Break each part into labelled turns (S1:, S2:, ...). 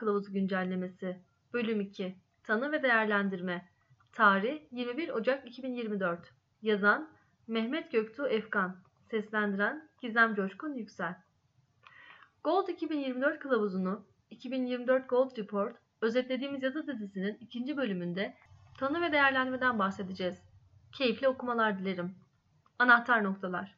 S1: Gold 2024 Koa Kılavuzu Güncellemesi. Bölüm 2 Tanı ve Değerlendirme. Tarih 21 Ocak 2024 Yazan Mehmet Göktuğ Efkan. Seslendiren Gizem Coşkun Yüksel. Gold 2024 Kılavuzunu 2024 Gold Report özetlediğimiz yazı dizisinin ikinci bölümünde tanı ve değerlendirmeden bahsedeceğiz. Keyifli okumalar dilerim. Anahtar noktalar.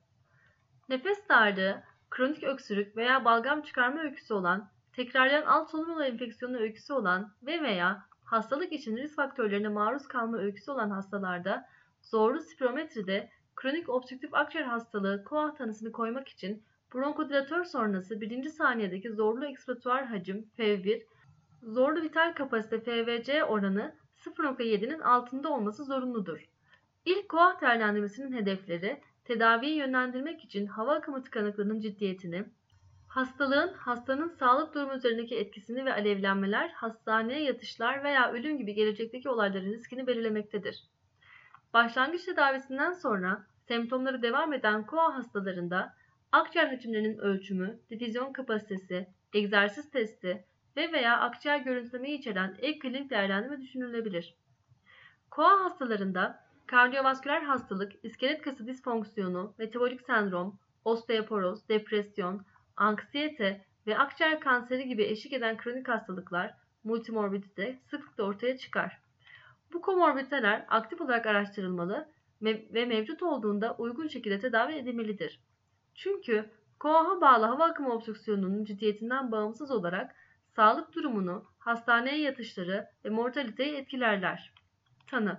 S1: Nefes darlığı, kronik öksürük veya balgam çıkarma öyküsü olan, tekrarlayan alt solunum yolu enfeksiyonu öyküsü olan ve veya hastalık için risk faktörlerine maruz kalma öyküsü olan hastalarda zorlu spirometride kronik obstrüktif akciğer hastalığı koa tanısını koymak için bronkodilatör sonrası birinci saniyedeki zorlu ekspiratuar hacim FV1, zorlu vital kapasite FVC oranı 0.7'nin altında olması zorunludur. İlk koa değerlendirmesinin hedefleri tedaviyi yönlendirmek için hava akımı tıkanıklığının ciddiyetini, hastalığın hastanın sağlık durumu üzerindeki etkisini ve alevlenmeler, hastaneye yatışlar veya ölüm gibi gelecekteki olayların riskini belirlemektedir. Başlangıç tedavisinden sonra semptomları devam eden koa hastalarında akciğer hacimlerinin ölçümü, difüzyon kapasitesi, egzersiz testi ve veya akciğer görüntülemeyi içeren ek klinik değerlendirme düşünülebilir. Koa hastalarında kardiyovasküler hastalık, iskelet kası disfonksiyonu, metabolik sendrom, osteoporoz, depresyon, anksiyete ve akciğer kanseri gibi eşlik eden kronik hastalıklar multimorbidite sıklıkla ortaya çıkar. Bu komorbiditeler aktif olarak araştırılmalı ve mevcut olduğunda uygun şekilde tedavi edilmelidir. Çünkü koaha bağlı hava akımı obstrüksiyonunun ciddiyetinden bağımsız olarak sağlık durumunu, hastaneye yatışları ve mortaliteyi etkilerler. Tanı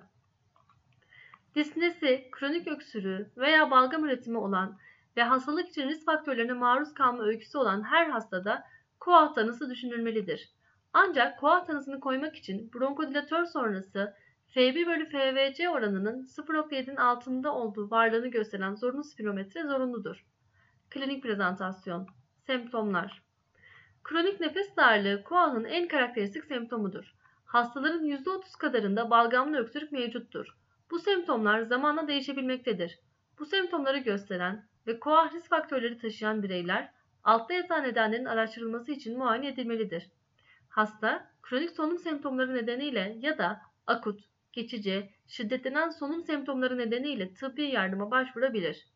S1: Disnesi, kronik öksürüğü veya balgam üretimi olan ve hastalık için risk faktörlerine maruz kalma öyküsü olan her hastada koa tanısı düşünülmelidir. Ancak koa tanısını koymak için bronkodilatör sonrası F1 bölü FVC oranının 0.7'nin altında olduğu varlığını gösteren zorunlu spirometre zorunludur. Klinik prezentasyon Semptomlar Kronik nefes darlığı koanın en karakteristik semptomudur. Hastaların %30 kadarında balgamlı öksürük mevcuttur. Bu semptomlar zamanla değişebilmektedir. Bu semptomları gösteren ve koah risk faktörleri taşıyan bireyler altta yatan nedenlerin araştırılması için muayene edilmelidir. Hasta, kronik solunum semptomları nedeniyle ya da akut, geçici, şiddetlenen solunum semptomları nedeniyle tıbbi yardıma başvurabilir.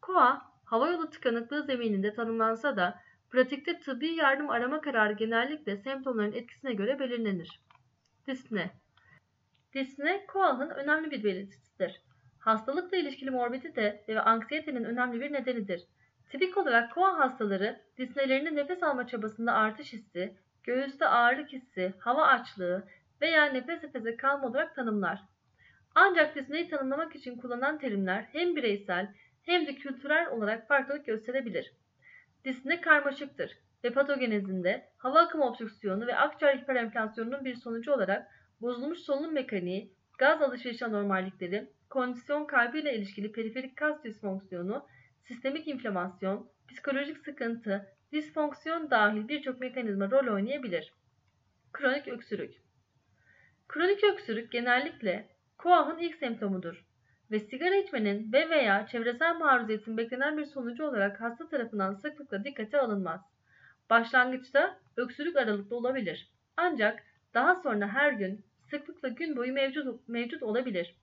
S1: KOA, havayolu tıkanıklığı zemininde tanımlansa da pratikte tıbbi yardım arama kararı genellikle semptomların etkisine göre belirlenir. Disne Disne, KOA'nın önemli bir belirtisidir. Hastalıkla ilişkili morbidite ve anksiyetenin önemli bir nedenidir. Tipik olarak koa hastaları disnelerinde nefes alma çabasında artış hissi, göğüste ağırlık hissi, hava açlığı veya nefes nefese kalma olarak tanımlar. Ancak disneyi tanımlamak için kullanılan terimler hem bireysel hem de kültürel olarak farklılık gösterebilir. Disne karmaşıktır ve patogenezinde hava akımı obstrüksiyonu ve akciğer hiperenflasyonunun bir sonucu olarak bozulmuş solunum mekaniği, gaz alışveriş anormallikleri, kondisyon kaybıyla ilişkili periferik kas disfonksiyonu, sistemik inflamasyon, psikolojik sıkıntı, disfonksiyon dahil birçok mekanizma rol oynayabilir. Kronik öksürük Kronik öksürük genellikle koahın ilk semptomudur ve sigara içmenin ve veya çevresel maruziyetin beklenen bir sonucu olarak hasta tarafından sıklıkla dikkate alınmaz. Başlangıçta öksürük aralıklı olabilir. Ancak daha sonra her gün sıklıkla gün boyu mevcut, mevcut olabilir.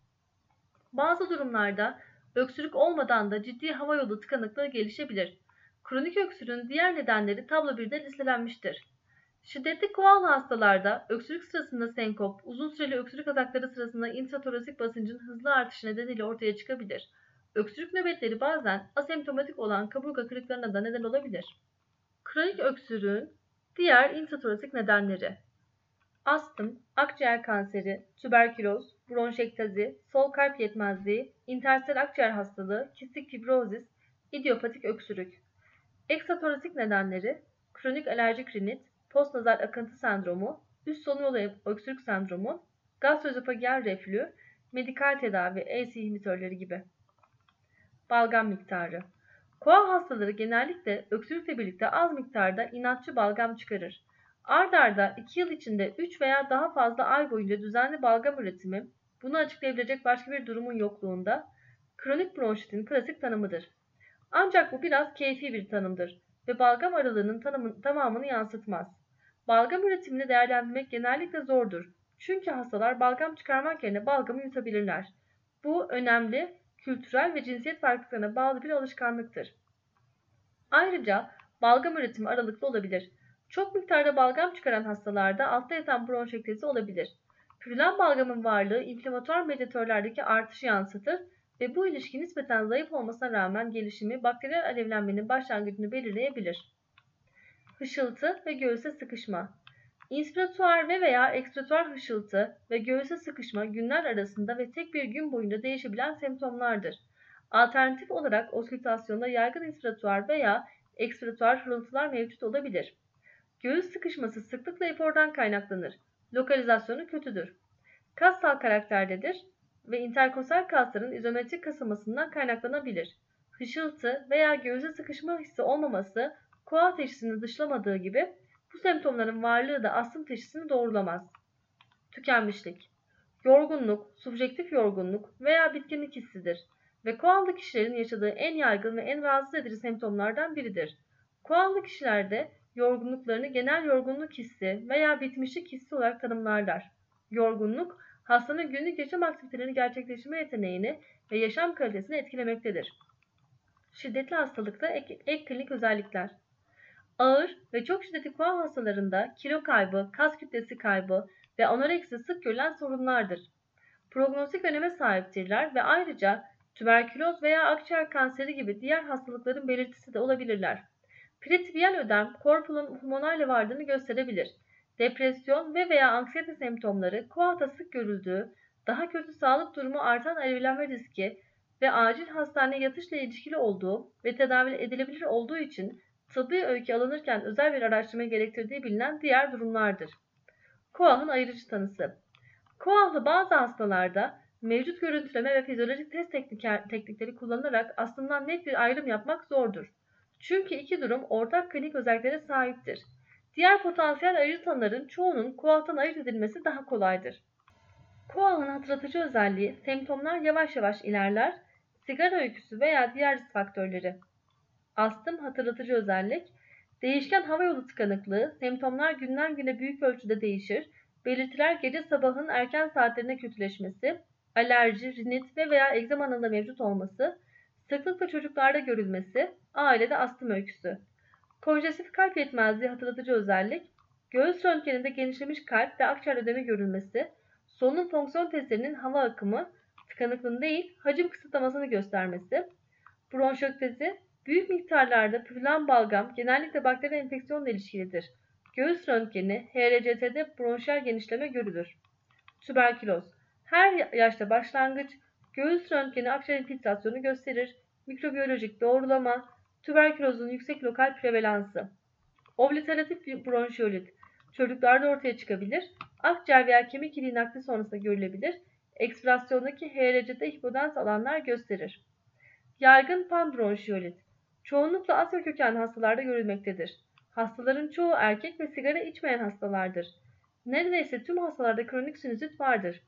S1: Bazı durumlarda öksürük olmadan da ciddi hava yolu tıkanıklığı gelişebilir. Kronik öksürüğün diğer nedenleri tablo 1'de listelenmiştir. Şiddetli koal hastalarda öksürük sırasında senkop, uzun süreli öksürük atakları sırasında intratorasik basıncın hızlı artışı nedeniyle ortaya çıkabilir. Öksürük nöbetleri bazen asemptomatik olan kaburga kırıklarına da neden olabilir. Kronik öksürüğün diğer intratorasik nedenleri astım, akciğer kanseri, tüberküloz, bronşektazi, sol kalp yetmezliği, interstel akciğer hastalığı, kistik fibrozis, idiopatik öksürük. Ekstratorasik nedenleri kronik alerjik rinit, postnazal akıntı sendromu, üst solunum yolu öksürük sendromu, gastroözofagel reflü, medikal tedavi, ACE inhibitörleri gibi. Balgam miktarı Koa hastaları genellikle öksürükle birlikte az miktarda inatçı balgam çıkarır. Ard arda 2 yıl içinde 3 veya daha fazla ay boyunca düzenli balgam üretimi, bunu açıklayabilecek başka bir durumun yokluğunda kronik bronşitin klasik tanımıdır. Ancak bu biraz keyfi bir tanımdır. ve balgam aralığının tanımı- tamamını yansıtmaz. Balgam üretimini değerlendirmek genellikle zordur. Çünkü hastalar balgam çıkarmak yerine balgamı yutabilirler. Bu önemli kültürel ve cinsiyet farklılıklarına bağlı bir alışkanlıktır. Ayrıca balgam üretimi aralıklı olabilir. Çok miktarda balgam çıkaran hastalarda altta yatan bronşektezi olabilir. Pürülen balgamın varlığı inflamatuar medyatörlerdeki artışı yansıtır ve bu ilişki nispeten zayıf olmasına rağmen gelişimi bakteriyel alevlenmenin başlangıcını belirleyebilir. Hışıltı ve göğüse sıkışma İnspiratuar ve veya ekspiratuar hışıltı ve göğüse sıkışma günler arasında ve tek bir gün boyunca değişebilen semptomlardır. Alternatif olarak oskültasyonda yaygın inspiratuar veya ekspiratuar hırıltılar mevcut olabilir. Göğüs sıkışması sıklıkla efordan kaynaklanır. Lokalizasyonu kötüdür. Kassal karakterdedir ve interkostal kasların izometrik kasılmasından kaynaklanabilir. Hışıltı veya göğüse sıkışma hissi olmaması koa teşhisini dışlamadığı gibi bu semptomların varlığı da astım teşhisini doğrulamaz. Tükenmişlik, yorgunluk, subjektif yorgunluk veya bitkinlik hissidir ve koallı kişilerin yaşadığı en yaygın ve en rahatsız edici semptomlardan biridir. Koallı kişilerde yorgunluklarını genel yorgunluk hissi veya bitmişlik hissi olarak tanımlarlar. Yorgunluk, hastanın günlük yaşam aktivitelerini gerçekleştirme yeteneğini ve yaşam kalitesini etkilemektedir. Şiddetli hastalıkta ek, ek klinik özellikler Ağır ve çok şiddetli koa hastalarında kilo kaybı, kas kütlesi kaybı ve anoreksi sık görülen sorunlardır. Prognostik öneme sahiptirler ve ayrıca tüberküloz veya akciğer kanseri gibi diğer hastalıkların belirtisi de olabilirler. Pretibiyal ödem korpulun hormonal varlığını gösterebilir. Depresyon ve veya anksiyete semptomları koata sık görüldüğü, daha kötü sağlık durumu artan alevlenme riski ve acil hastaneye yatışla ilişkili olduğu ve tedavi edilebilir olduğu için tıbbi öykü alınırken özel bir araştırma gerektirdiği bilinen diğer durumlardır. KOAH'ın ayırıcı tanısı KOAH'lı bazı hastalarda mevcut görüntüleme ve fizyolojik test teknikleri kullanılarak aslında net bir ayrım yapmak zordur. Çünkü iki durum ortak klinik özelliklere sahiptir. Diğer potansiyel tanıların çoğunun KOAH'tan ayırt edilmesi daha kolaydır. KOAH'ın hatırlatıcı özelliği semptomlar yavaş yavaş ilerler, sigara öyküsü veya diğer risk faktörleri. Astım hatırlatıcı özellik. Değişken hava yolu tıkanıklığı, semptomlar günden güne büyük ölçüde değişir. Belirtiler gece sabahın erken saatlerine kötüleşmesi, alerji, rinit ve veya egzamanın da mevcut olması, sıklıkla çocuklarda görülmesi, ailede astım öyküsü. Konjestif kalp yetmezliği hatırlatıcı özellik, göğüs röntgeninde genişlemiş kalp ve akciğer ödemi görülmesi, solunum fonksiyon testlerinin hava akımı, tıkanıklığın değil, hacim kısıtlamasını göstermesi, bronşöktezi, Büyük miktarlarda püflen balgam genellikle bakteri enfeksiyonla ilişkilidir. Göğüs röntgeni, HRCT'de bronşiyel genişleme görülür. Tüberküloz Her yaşta başlangıç, göğüs röntgeni akciğer infiltrasyonu gösterir. Mikrobiyolojik doğrulama, tüberkülozun yüksek lokal prevalansı. Obliteratif bronşiolit çocuklarda ortaya çıkabilir. Akciğer veya kemik iliği nakli sonrasında görülebilir. Ekspirasyondaki HRCT hipodens alanlar gösterir. Yaygın panbronşiolit Çoğunlukla Asya kökenli hastalarda görülmektedir. Hastaların çoğu erkek ve sigara içmeyen hastalardır. Neredeyse tüm hastalarda kronik sinüzit vardır.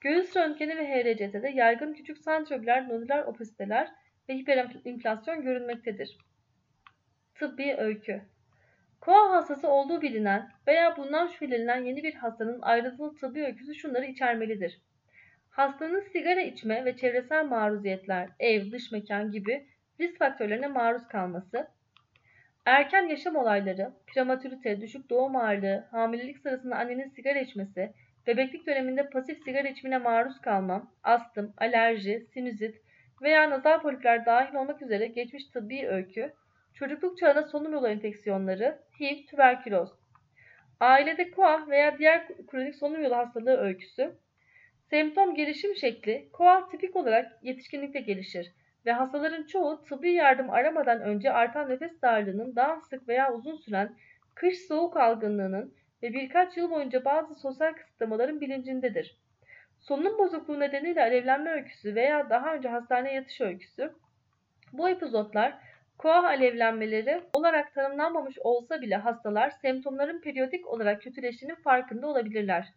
S1: Göğüs röntgeni ve HRCT'de yaygın küçük santrobüler nodüler opasiteler ve hiperinflasyon görülmektedir. Tıbbi öykü Koa hastası olduğu bilinen veya bundan şüphelenilen yeni bir hastanın ayrıntılı tıbbi öyküsü şunları içermelidir. Hastanın sigara içme ve çevresel maruziyetler, ev, dış mekan gibi risk faktörlerine maruz kalması, erken yaşam olayları, prematürite, düşük doğum ağırlığı, hamilelik sırasında annenin sigara içmesi, bebeklik döneminde pasif sigara içimine maruz kalma, astım, alerji, sinüzit veya nazal polipler dahil olmak üzere geçmiş tıbbi öykü, çocukluk çağında solunum yolu enfeksiyonları, HIV, tüberküloz, ailede koa veya diğer kronik solunum yolu hastalığı öyküsü, semptom gelişim şekli, koa tipik olarak yetişkinlikte gelişir ve hastaların çoğu tıbbi yardım aramadan önce artan nefes darlığının daha sık veya uzun süren kış soğuk algınlığının ve birkaç yıl boyunca bazı sosyal kısıtlamaların bilincindedir. Solunum bozukluğu nedeniyle alevlenme öyküsü veya daha önce hastaneye yatış öyküsü. Bu epizotlar koah alevlenmeleri olarak tanımlanmamış olsa bile hastalar semptomların periyodik olarak kötüleştiğinin farkında olabilirler.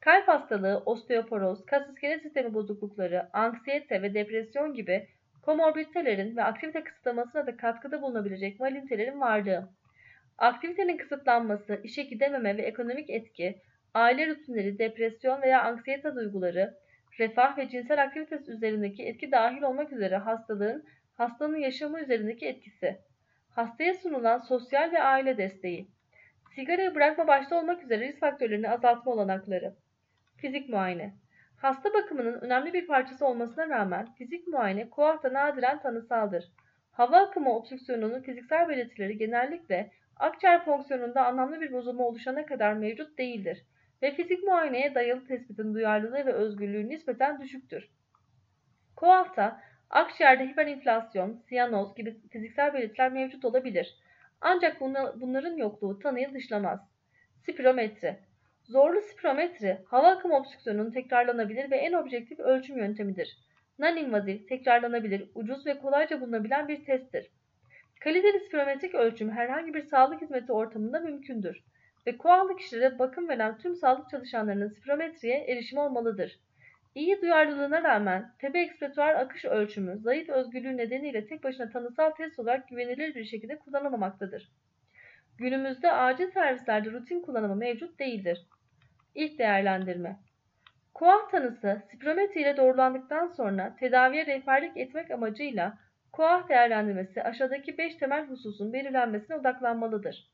S1: Kalp hastalığı, osteoporoz, kas iskelet sistemi bozuklukları, anksiyete ve depresyon gibi komorbiditelerin ve aktivite kısıtlamasına da katkıda bulunabilecek malignitelerin varlığı. Aktivitenin kısıtlanması, işe gidememe ve ekonomik etki, aile rutinleri, depresyon veya anksiyete duyguları, refah ve cinsel aktivitesi üzerindeki etki dahil olmak üzere hastalığın, hastanın yaşamı üzerindeki etkisi, hastaya sunulan sosyal ve aile desteği, sigarayı bırakma başta olmak üzere risk faktörlerini azaltma olanakları, fizik muayene. Hasta bakımının önemli bir parçası olmasına rağmen fizik muayene koahta nadiren tanısaldır. Hava akımı obstrüksiyonunun fiziksel belirtileri genellikle akciğer fonksiyonunda anlamlı bir bozulma oluşana kadar mevcut değildir ve fizik muayeneye dayalı tespitin duyarlılığı ve özgürlüğü nispeten düşüktür. Koahta, akciğerde hiperinflasyon, siyanoz gibi fiziksel belirtiler mevcut olabilir. Ancak bunların yokluğu tanıyı dışlamaz. Spirometri Zorlu spirometri, hava akım obstrüksiyonunun tekrarlanabilir ve en objektif ölçüm yöntemidir. Non-invazif, tekrarlanabilir, ucuz ve kolayca bulunabilen bir testtir. Kaliteli spirometrik ölçüm herhangi bir sağlık hizmeti ortamında mümkündür ve koalı kişilere bakım veren tüm sağlık çalışanlarının spirometriye erişimi olmalıdır. İyi duyarlılığına rağmen tebe ekspiratuar akış ölçümü zayıf özgürlüğü nedeniyle tek başına tanısal test olarak güvenilir bir şekilde kullanılmamaktadır. Günümüzde acil servislerde rutin kullanımı mevcut değildir. İlk değerlendirme Koah tanısı spirometri ile doğrulandıktan sonra tedaviye rehberlik etmek amacıyla koah değerlendirmesi aşağıdaki 5 temel hususun belirlenmesine odaklanmalıdır.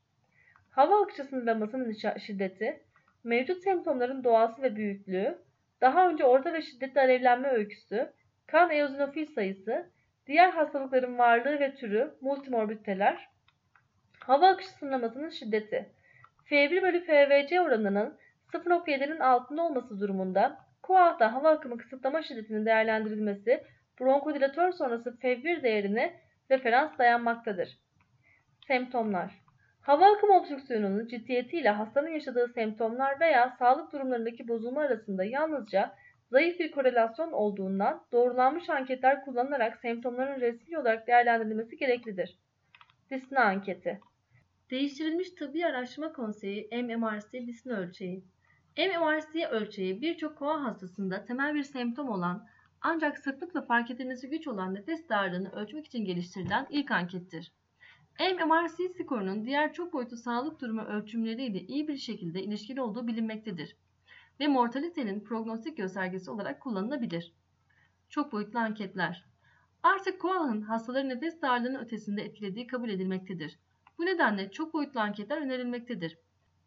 S1: Hava akışı sınırlamasının şiddeti, mevcut semptomların doğası ve büyüklüğü, daha önce orta ve şiddetli alevlenme öyküsü, kan eozinofil sayısı, diğer hastalıkların varlığı ve türü, multimorbiditeler, hava akışı sınırlamasının şiddeti, F1 bölü FVC oranının 0.7'nin altında olması durumunda koahta hava akımı kısıtlama şiddetinin değerlendirilmesi bronkodilatör sonrası F1 değerine referans dayanmaktadır. Semptomlar Hava akımı obstrüksiyonunun ciddiyetiyle hastanın yaşadığı semptomlar veya sağlık durumlarındaki bozulma arasında yalnızca zayıf bir korelasyon olduğundan doğrulanmış anketler kullanılarak semptomların resmi olarak değerlendirilmesi gereklidir. Disne anketi Değiştirilmiş Tıbbi Araştırma Konseyi MMRC disne ölçeği MMRC ölçeği birçok koa hastasında temel bir semptom olan ancak sıklıkla fark edilmesi güç olan nefes darlığını ölçmek için geliştirilen ilk ankettir. MMRC skorunun diğer çok boyutlu sağlık durumu ölçümleriyle iyi bir şekilde ilişkili olduğu bilinmektedir ve mortalitenin prognostik göstergesi olarak kullanılabilir. Çok boyutlu anketler Artık koahın hastaların nefes darlığının ötesinde etkilediği kabul edilmektedir. Bu nedenle çok boyutlu anketler önerilmektedir.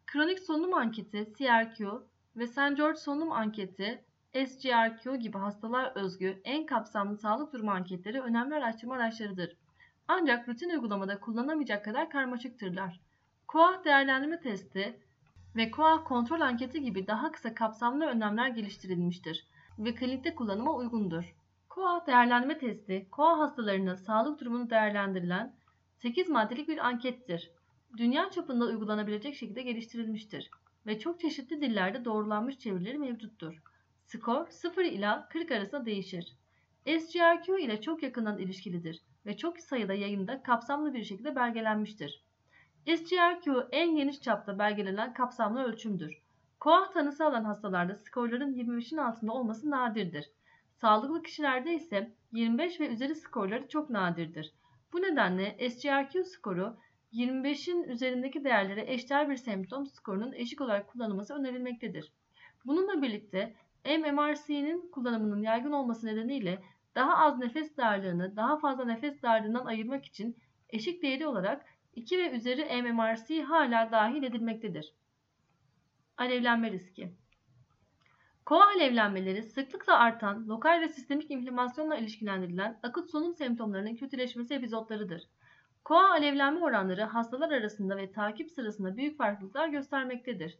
S1: Kronik solunum anketi CRQ ve St. George solunum anketi SGRQ gibi hastalar özgü en kapsamlı sağlık durumu anketleri önemli araştırma araçlarıdır. Ancak rutin uygulamada kullanamayacak kadar karmaşıktırlar. KOAH değerlendirme testi ve KOAH kontrol anketi gibi daha kısa kapsamlı önlemler geliştirilmiştir ve klinikte kullanıma uygundur. KOAH değerlendirme testi, KOAH hastalarının sağlık durumunu değerlendirilen 8 maddelik bir ankettir. Dünya çapında uygulanabilecek şekilde geliştirilmiştir ve çok çeşitli dillerde doğrulanmış çevirileri mevcuttur. Skor 0 ila 40 arasında değişir. SGRQ ile çok yakından ilişkilidir ve çok sayıda yayında kapsamlı bir şekilde belgelenmiştir. SGRQ en geniş çapta belgelenen kapsamlı ölçümdür. Koah tanısı alan hastalarda skorların 25'in altında olması nadirdir. Sağlıklı kişilerde ise 25 ve üzeri skorları çok nadirdir. Bu nedenle SGRQ skoru 25'in üzerindeki değerlere eşdeğer bir semptom skorunun eşik olarak kullanılması önerilmektedir. Bununla birlikte MMRC'nin kullanımının yaygın olması nedeniyle daha az nefes darlığını daha fazla nefes darlığından ayırmak için eşik değeri olarak 2 ve üzeri MMRC hala dahil edilmektedir. Alevlenme riski Koa alevlenmeleri sıklıkla artan lokal ve sistemik inflamasyonla ilişkilendirilen akut solunum semptomlarının kötüleşmesi epizotlarıdır. Koa alevlenme oranları hastalar arasında ve takip sırasında büyük farklılıklar göstermektedir.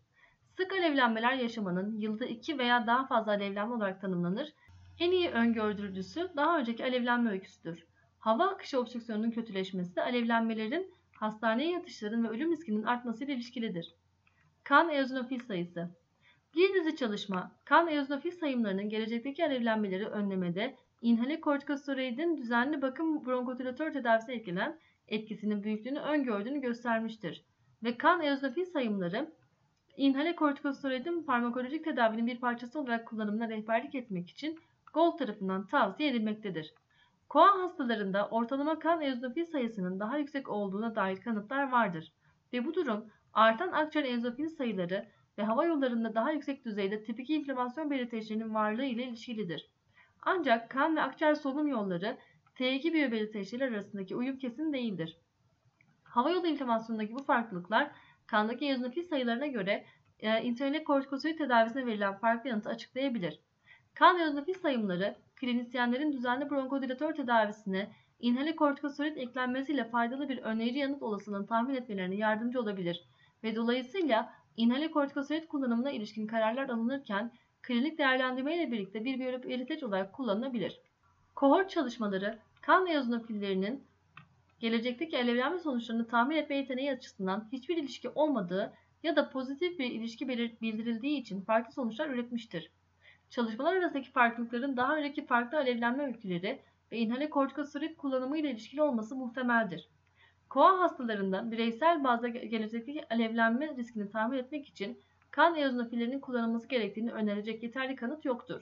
S1: Sık alevlenmeler yaşamanın yılda 2 veya daha fazla alevlenme olarak tanımlanır en iyi öngördürücüsü daha önceki alevlenme öyküsüdür. Hava akışı obstrüksiyonunun kötüleşmesi alevlenmelerin hastaneye yatışların ve ölüm riskinin artmasıyla ilişkilidir. Kan eozinofil sayısı Bir dizi çalışma, kan eozinofil sayımlarının gelecekteki alevlenmeleri önlemede inhale kortikosteroidin düzenli bakım bronkodilatör tedavisine etkilenen etkisinin büyüklüğünü öngördüğünü göstermiştir. Ve kan eozinofil sayımları inhale kortikosteroidin farmakolojik tedavinin bir parçası olarak kullanımına rehberlik etmek için Gold tarafından tavsiye edilmektedir. Koa hastalarında ortalama kan eozinofil sayısının daha yüksek olduğuna dair kanıtlar vardır ve bu durum artan akciğer eozinofil sayıları ve hava yollarında daha yüksek düzeyde tip 2 inflamasyon belirteçlerinin varlığı ile ilişkilidir. Ancak kan ve akciğer solunum yolları T2 biyobelirteçleri arasındaki uyum kesin değildir. Hava yolu inflamasyonundaki bu farklılıklar kandaki eozinofil sayılarına göre e, intravenöz kortikosteroid tedavisine verilen farklı yanıtı açıklayabilir. Kan eozinofil sayımları klinisyenlerin düzenli bronkodilatör tedavisine inhale kortikosteroid eklenmesiyle faydalı bir önleyici yanıt olasılığını tahmin etmelerine yardımcı olabilir ve dolayısıyla inhale kortikosteroid kullanımına ilişkin kararlar alınırken klinik değerlendirme ile birlikte bir biyolojik olarak kullanılabilir. Kohort çalışmaları kan eozinofillerinin gelecekteki alevlenme sonuçlarını tahmin etme yeteneği açısından hiçbir ilişki olmadığı ya da pozitif bir ilişki bildirildiği için farklı sonuçlar üretmiştir. Çalışmalar arasındaki farklılıkların daha önceki farklı alevlenme öyküleri ve inhale kortikosteroid kullanımı ile ilişkili olması muhtemeldir. Koa hastalarında bireysel bazda gelecekteki alevlenme riskini tahmin etmek için kan eozinofillerinin kullanılması gerektiğini önerecek yeterli kanıt yoktur.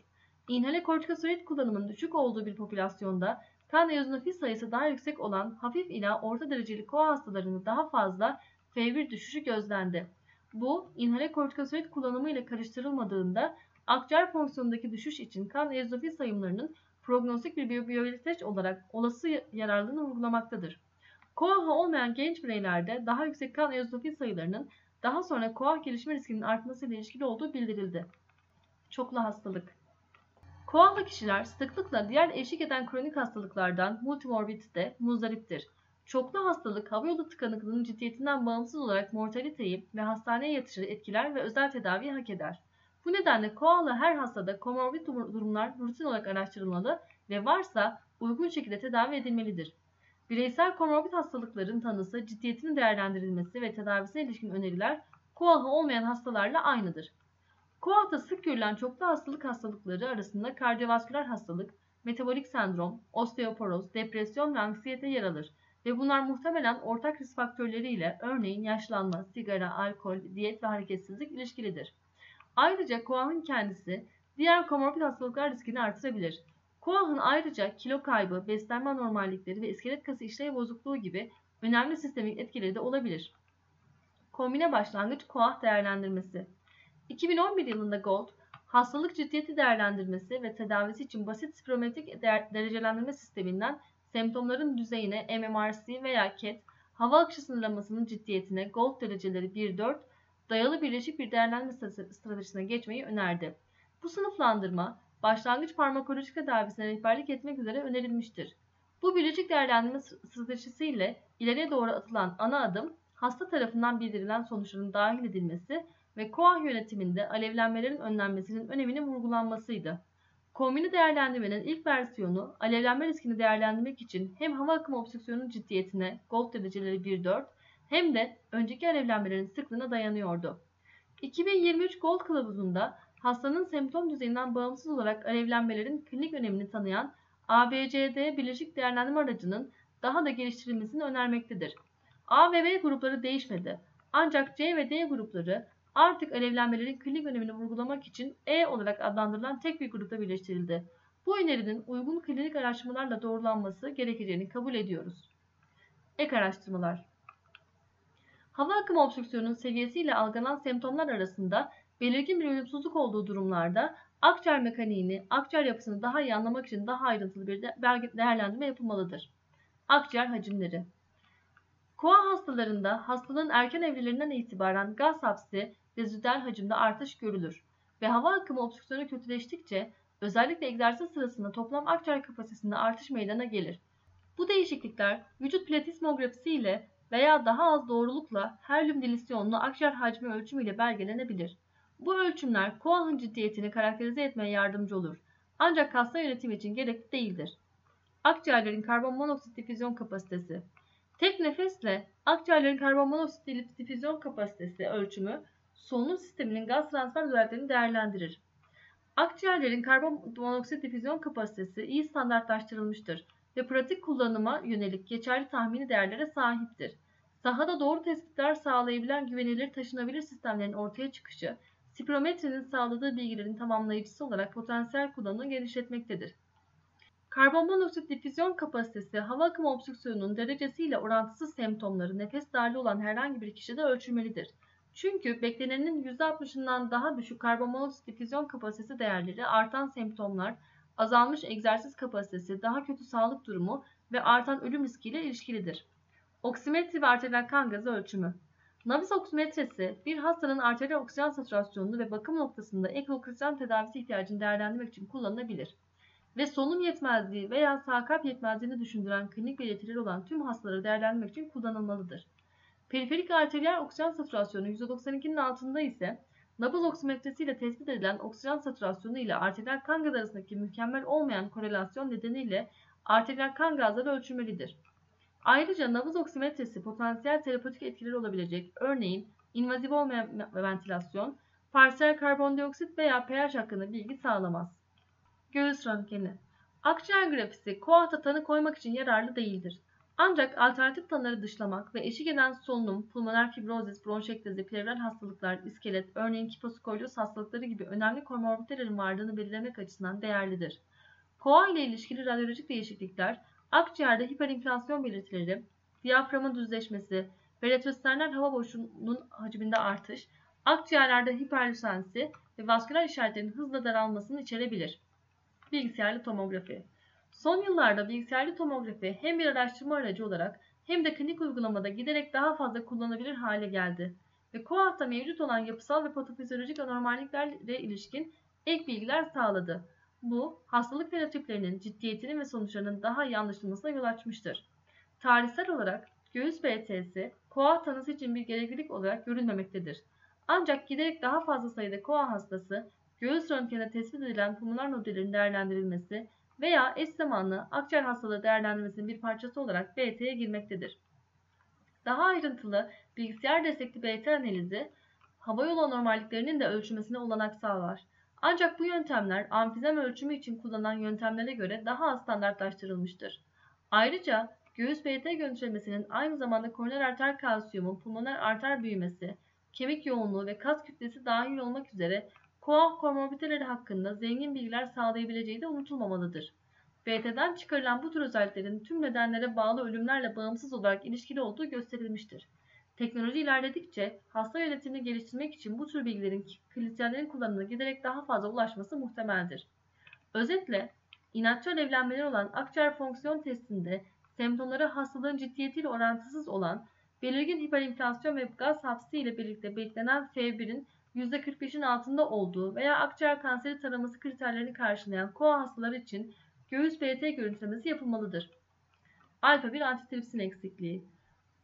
S1: İnhale kortikosteroid kullanımının düşük olduğu bir popülasyonda kan eozinofil sayısı daha yüksek olan hafif ila orta dereceli koa hastalarında daha fazla F1 düşüşü gözlendi. Bu, inhale kortikosteroid kullanımı ile karıştırılmadığında akciğer fonksiyonundaki düşüş için kan eozinofil sayımlarının prognostik bir biyobiyolojik olarak olası yararlılığını vurgulamaktadır. KOAH olmayan genç bireylerde daha yüksek kan eozinofil sayılarının daha sonra KOAH gelişme riskinin artmasıyla ilişkili olduğu bildirildi. Çoklu hastalık Koahlı kişiler sıklıkla diğer eşlik eden kronik hastalıklardan multimorbidite muzdariptir. Çoklu hastalık havayolu tıkanıklığının ciddiyetinden bağımsız olarak mortaliteyi ve hastaneye yatışı etkiler ve özel tedavi hak eder. Bu nedenle koala her hastada komorbid durumlar rutin olarak araştırılmalı ve varsa uygun şekilde tedavi edilmelidir. Bireysel komorbid hastalıkların tanısı, ciddiyetinin değerlendirilmesi ve tedavisine ilişkin öneriler koala olmayan hastalarla aynıdır. Koalta sık görülen çoklu hastalık hastalıkları arasında kardiyovasküler hastalık, metabolik sendrom, osteoporoz, depresyon ve anksiyete yer alır ve bunlar muhtemelen ortak risk faktörleriyle örneğin yaşlanma, sigara, alkol, diyet ve hareketsizlik ilişkilidir. Ayrıca koahın kendisi diğer komorbid hastalıklar riskini artırabilir. Koahın ayrıca kilo kaybı, beslenme anormallikleri ve iskelet kası işlev bozukluğu gibi önemli sistemik etkileri de olabilir. Kombine başlangıç koah değerlendirmesi 2011 yılında Gold, hastalık ciddiyeti değerlendirmesi ve tedavisi için basit spirometrik derecelendirme sisteminden semptomların düzeyine MMRC veya CAT, hava akışı sınırlamasının ciddiyetine Gold dereceleri 1-4, dayalı birleşik bir değerlendirme stratejisine geçmeyi önerdi. Bu sınıflandırma, başlangıç farmakolojik tedavisine rehberlik etmek üzere önerilmiştir. Bu birleşik değerlendirme stratejisiyle ileriye doğru atılan ana adım, hasta tarafından bildirilen sonuçların dahil edilmesi ve KOAH yönetiminde alevlenmelerin önlenmesinin öneminin vurgulanmasıydı. Kombini değerlendirmenin ilk versiyonu alevlenme riskini değerlendirmek için hem hava akımı obstrüksiyonun ciddiyetine Gold dereceleri 1-4 hem de önceki alevlenmelerin sıklığına dayanıyordu. 2023 Gold kılavuzunda hastanın semptom düzeyinden bağımsız olarak alevlenmelerin klinik önemini tanıyan ABCD birleşik değerlendirme aracının daha da geliştirilmesini önermektedir. A ve B grupları değişmedi. Ancak C ve D grupları artık alevlenmelerin klinik önemini vurgulamak için E olarak adlandırılan tek bir grupta birleştirildi. Bu önerinin uygun klinik araştırmalarla doğrulanması gerekeceğini kabul ediyoruz. Ek araştırmalar Hava akımı obstrüksiyonunun seviyesiyle algılanan semptomlar arasında belirgin bir uyumsuzluk olduğu durumlarda akciğer mekaniğini, akciğer yapısını daha iyi anlamak için daha ayrıntılı bir değerlendirme yapılmalıdır. Akciğer hacimleri Koa hastalarında hastalığın erken evrelerinden itibaren gaz hapsi rezidüel hacimde artış görülür ve hava akımı obstrüksiyonu kötüleştikçe özellikle egzersiz sırasında toplam akciğer kapasitesinde artış meydana gelir. Bu değişiklikler vücut platismografisi ile veya daha az doğrulukla helyum dilisyonlu akciğer hacmi ölçümü ile belgelenebilir. Bu ölçümler koahın ciddiyetini karakterize etmeye yardımcı olur. Ancak hasta yönetimi için gerekli değildir. Akciğerlerin karbon monoksit difüzyon kapasitesi Tek nefesle akciğerlerin karbon monoksit difüzyon kapasitesi ölçümü solunum sisteminin gaz transfer özelliklerini değerlendirir. Akciğerlerin karbon monoksit difüzyon kapasitesi iyi standartlaştırılmıştır ve pratik kullanıma yönelik geçerli tahmini değerlere sahiptir. Sahada doğru tespitler sağlayabilen güvenilir taşınabilir sistemlerin ortaya çıkışı, spirometrenin sağladığı bilgilerin tamamlayıcısı olarak potansiyel kullanımı genişletmektedir. Karbonmonoksit difüzyon kapasitesi hava akımı obstrüksiyonunun derecesiyle orantısız semptomları nefes darlığı olan herhangi bir kişide ölçülmelidir. Çünkü beklenenin %60'ından daha düşük karbonmonoksit difüzyon kapasitesi değerleri artan semptomlar, azalmış egzersiz kapasitesi, daha kötü sağlık durumu ve artan ölüm riskiyle ilişkilidir. Oksimetri ve arteriyel kan gazı ölçümü Nabız oksimetresi bir hastanın arteriyel oksijen satürasyonunu ve bakım noktasında ek oksijen tedavisi ihtiyacını değerlendirmek için kullanılabilir. Ve solunum yetmezliği veya sağ kalp yetmezliğini düşündüren klinik belirtileri olan tüm hastaları değerlendirmek için kullanılmalıdır. Periferik arteriyel oksijen satürasyonu %92'nin altında ise nabız oksimetresi ile tespit edilen oksijen satürasyonu ile arteriyel kan gazı arasındaki mükemmel olmayan korelasyon nedeniyle arteriyel kan gazları ölçülmelidir. Ayrıca nabız oksimetresi potansiyel terapötik etkileri olabilecek örneğin invaziv olmayan ventilasyon, parsiyel karbondioksit veya pH hakkında bilgi sağlamaz. Göğüs röntgeni Akciğer grafisi koahta tanı koymak için yararlı değildir. Ancak alternatif tanıları dışlamak ve eşik eden solunum, pulmoner fibrozis, bronşektezi, plevral hastalıklar, iskelet, örneğin kiposkolyoz hastalıkları gibi önemli komorbiditelerin varlığını belirlemek açısından değerlidir. Koa ile ilişkili radyolojik değişiklikler, akciğerde hiperinflasyon belirtileri, diyaframın düzleşmesi ve retrosternal hava boşluğunun hacminde artış, akciğerlerde hiperlüsensi ve vasküler işaretlerin hızla daralmasını içerebilir. Bilgisayarlı tomografi Son yıllarda bilgisayarlı tomografi hem bir araştırma aracı olarak hem de klinik uygulamada giderek daha fazla kullanılabilir hale geldi ve koahta mevcut olan yapısal ve patofizyolojik anormalliklerle ilişkin ek bilgiler sağladı. Bu, hastalık fenotiplerinin ciddiyetinin ve sonuçlarının daha iyi anlaşılmasına yol açmıştır. Tarihsel olarak göğüs BT'si, koa tanısı için bir gereklilik olarak görülmemektedir. Ancak giderek daha fazla sayıda koa hastası, göğüs röntgeninde tespit edilen pulmoner nodüllerin değerlendirilmesi veya eş zamanlı akciğer hastalığı değerlendirmesinin bir parçası olarak BT'ye girmektedir. Daha ayrıntılı bilgisayar destekli BT analizi, havayolu anormalliklerinin de ölçülmesine olanak sağlar. Ancak bu yöntemler amfizem ölçümü için kullanılan yöntemlere göre daha az standartlaştırılmıştır. Ayrıca göğüs BT görüntülemesinin aynı zamanda koroner arter kalsiyumu, pulmoner arter büyümesi, kemik yoğunluğu ve kas kütlesi dahil olmak üzere komorbiditeleri hakkında zengin bilgiler sağlayabileceği de unutulmamalıdır. BT'den çıkarılan bu tür özelliklerin tüm nedenlere bağlı ölümlerle bağımsız olarak ilişkili olduğu gösterilmiştir. Teknoloji ilerledikçe hasta yönetimini geliştirmek için bu tür bilgilerin klinisyenlerin kullanımına giderek daha fazla ulaşması muhtemeldir. Özetle, inatçı alevlenmeler olan akciğer fonksiyon testinde semptomları hastalığın ciddiyetiyle orantısız olan belirgin hiperinflasyon ve gaz hapsi ile birlikte beklenen F1'in %45'in altında olduğu veya akciğer kanseri taraması kriterlerini karşılayan koa hastaları için göğüs BT görüntülemesi yapılmalıdır. Alfa 1 antitripsin eksikliği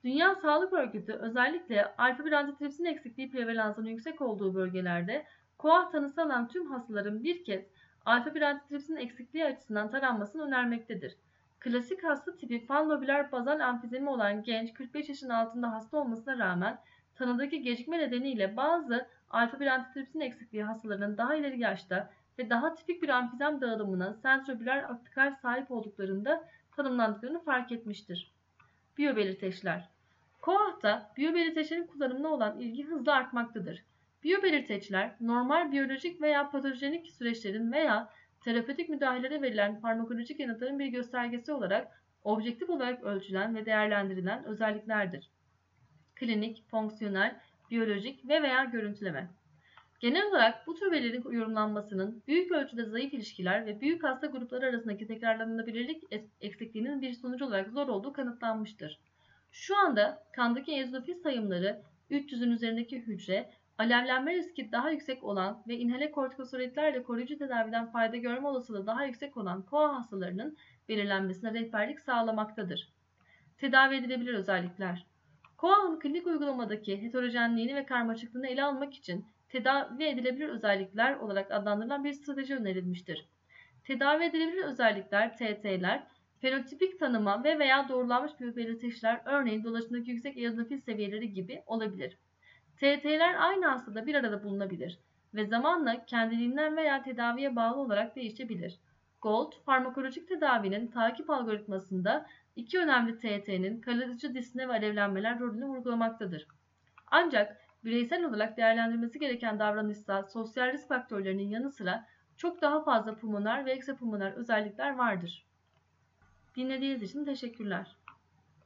S1: Dünya Sağlık Örgütü özellikle alfa 1 antitripsin eksikliği prevalansının yüksek olduğu bölgelerde koah tanısı alan tüm hastaların bir kez alfa 1 antitripsin eksikliği açısından taranmasını önermektedir. Klasik hasta tipi fanlobüler bazal amfizemi olan genç 45 yaşın altında hasta olmasına rağmen tanıdaki gecikme nedeniyle bazı alfa 1 antitripsin eksikliği hastalarının daha ileri yaşta ve daha tipik bir amfizem dağılımına sentrobüler aptikal sahip olduklarında tanımlandıklarını fark etmiştir. Biyobelirteçler Koah'ta biyobelirteçlerin kullanımına olan ilgi hızla artmaktadır. Biyobelirteçler normal biyolojik veya patojenik süreçlerin veya terapötik müdahalelere verilen farmakolojik yanıtların bir göstergesi olarak objektif olarak ölçülen ve değerlendirilen özelliklerdir. Klinik, fonksiyonel, biyolojik ve veya görüntüleme. Genel olarak bu tür verilerin yorumlanmasının büyük ölçüde zayıf ilişkiler ve büyük hasta grupları arasındaki tekrarlanabilirlik eksikliğinin bir sonucu olarak zor olduğu kanıtlanmıştır. Şu anda kandaki eozinofil sayımları 300'ün üzerindeki hücre, alevlenme riski daha yüksek olan ve inhale kortikosteroidlerle koruyucu tedaviden fayda görme olasılığı daha yüksek olan koa hastalarının belirlenmesine rehberlik sağlamaktadır. Tedavi edilebilir özellikler Koa'nın klinik uygulamadaki heterojenliğini ve karmaşıklığını ele almak için tedavi edilebilir özellikler olarak adlandırılan bir strateji önerilmiştir. Tedavi edilebilir özellikler TT'ler, fenotipik tanıma ve veya doğrulanmış belirteçler örneğin dolaşımdaki yüksek eozinofil seviyeleri gibi olabilir. TT'ler aynı hastada bir arada bulunabilir ve zamanla kendiliğinden veya tedaviye bağlı olarak değişebilir. Gold, farmakolojik tedavinin takip algoritmasında iki önemli TT'nin kalıcı disne ve alevlenmeler rolünü vurgulamaktadır. Ancak bireysel olarak değerlendirmesi gereken davranışsal sosyal risk faktörlerinin yanı sıra çok daha fazla pulmoner ve eksapulmoner özellikler vardır. Dinlediğiniz için teşekkürler.